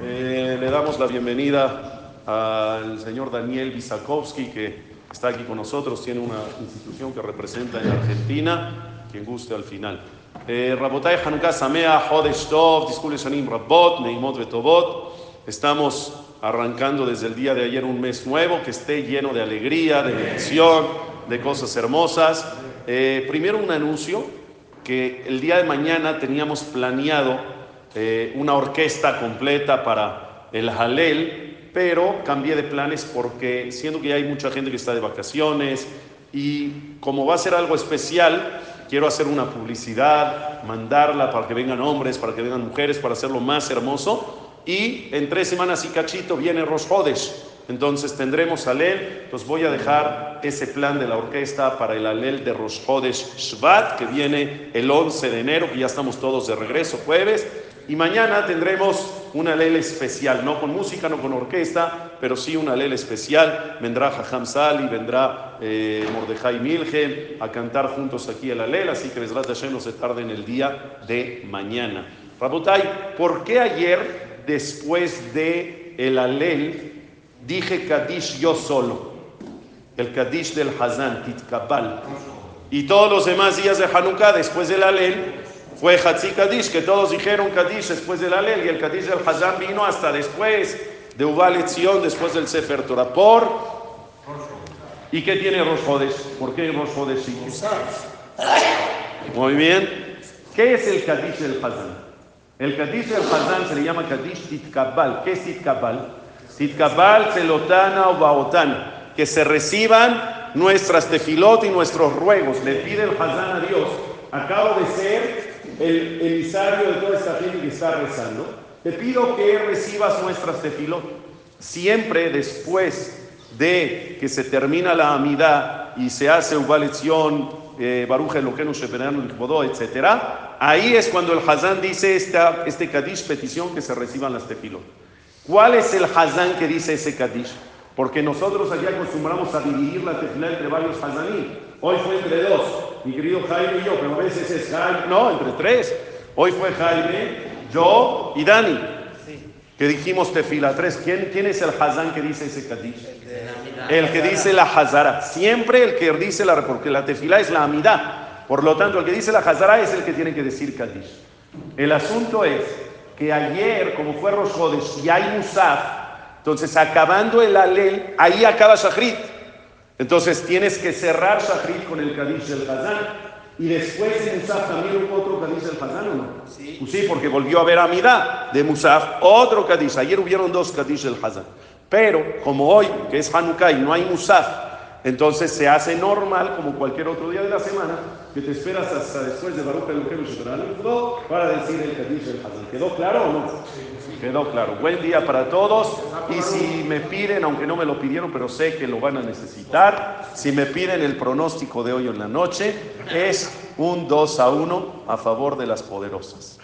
Eh, le damos la bienvenida al señor Daniel Bisakowski, que está aquí con nosotros, tiene una institución que representa en Argentina, quien guste al final. Eh, Rabotay Hanukkah Samea, Hodesh Tov, Shanim Rabot, Neimot Betobot. Estamos arrancando desde el día de ayer un mes nuevo que esté lleno de alegría, de bendición, de cosas hermosas. Eh, primero un anuncio que el día de mañana teníamos planeado eh, una orquesta completa para el Halel, pero cambié de planes porque siendo que ya hay mucha gente que está de vacaciones y como va a ser algo especial, quiero hacer una publicidad, mandarla para que vengan hombres, para que vengan mujeres, para hacerlo más hermoso. Y en tres semanas y cachito viene Rosh Hodesh. Entonces tendremos Alel. Entonces voy a dejar ese plan de la orquesta para el Alel de Rosh Hodesh Shvat, que viene el 11 de enero, que ya estamos todos de regreso jueves. Y mañana tendremos un alel especial, no con música, no con orquesta, pero sí un alel especial. Vendrá Jajam Sali, vendrá eh, Mordejai Milgen a cantar juntos aquí el alel, así que Besrat Hashem no se tarde en el día de mañana. Rabotai, ¿por qué ayer, después de el alel, dije Kadish yo solo? El Kadish del Hazan, Titkabal. Y todos los demás días de Hanukkah, después del alel, fue Hatzi Kadish, que todos dijeron Kadish después del Alel, y el Kadish del Hazan vino hasta después de Ubal Etzion, después del Sefer Torah. ¿Por? ¿Y qué tiene Rosh Hodesh? ¿Por qué Hodesh sí? Muy bien. ¿Qué es el Kadish del Hazan? El Kadish del Hazan se le llama Kadish Titkabal. ¿Qué es Titkabal? Titkabal, Celotana o Baotana. Que se reciban nuestras tefilot y nuestros ruegos. Le pide el Hazan a Dios. Acabo de ser el emisario de toda esta gente que está rezando, te pido que recibas nuestras tefilot. Siempre después de que se termina la amidad y se hace una lección, eh, Baruch Eloquenu Shepenanu Bodó, etc. Ahí es cuando el Hazán dice esta, este Kadish, petición que se reciban las tefilot. ¿Cuál es el Hazán que dice ese Kadish? Porque nosotros aquí acostumbramos a dividir la tefilá entre varios Hazaní. Hoy fue entre dos, mi querido Jaime y yo, pero a veces es Jaime, no, entre tres. Hoy fue Jaime, yo y Dani. Que dijimos tefila tres. ¿Quién, ¿Quién es el Hazán que dice ese Kadish? El que dice la Hazara. Siempre el que dice la, porque la tefila es la amidad. Por lo tanto, el que dice la Hazara es el que tiene que decir Kadish. El asunto es que ayer, como fue Rosh Hodesh y hay Musaf, entonces, acabando el alel, ahí acaba Shachrit. Entonces, tienes que cerrar Shachrit con el Kadish del Hazán. Y después en Musaf también hubo otro Kadish del Hazán, ¿o no? Sí. Pues sí, porque volvió a haber Amidad de Musaf, otro Kadish. Ayer hubieron dos Kadish del Hazán. Pero, como hoy, que es Hanukkah y no hay Musaf, entonces se hace normal, como cualquier otro día de la semana, que te esperas hasta después de Baruch el para decir el Kadish del Hazán. ¿Quedó claro o no? Quedó claro. Buen día para todos. Y si me piden, aunque no me lo pidieron, pero sé que lo van a necesitar, si me piden el pronóstico de hoy en la noche, es un 2 a 1 a favor de las poderosas.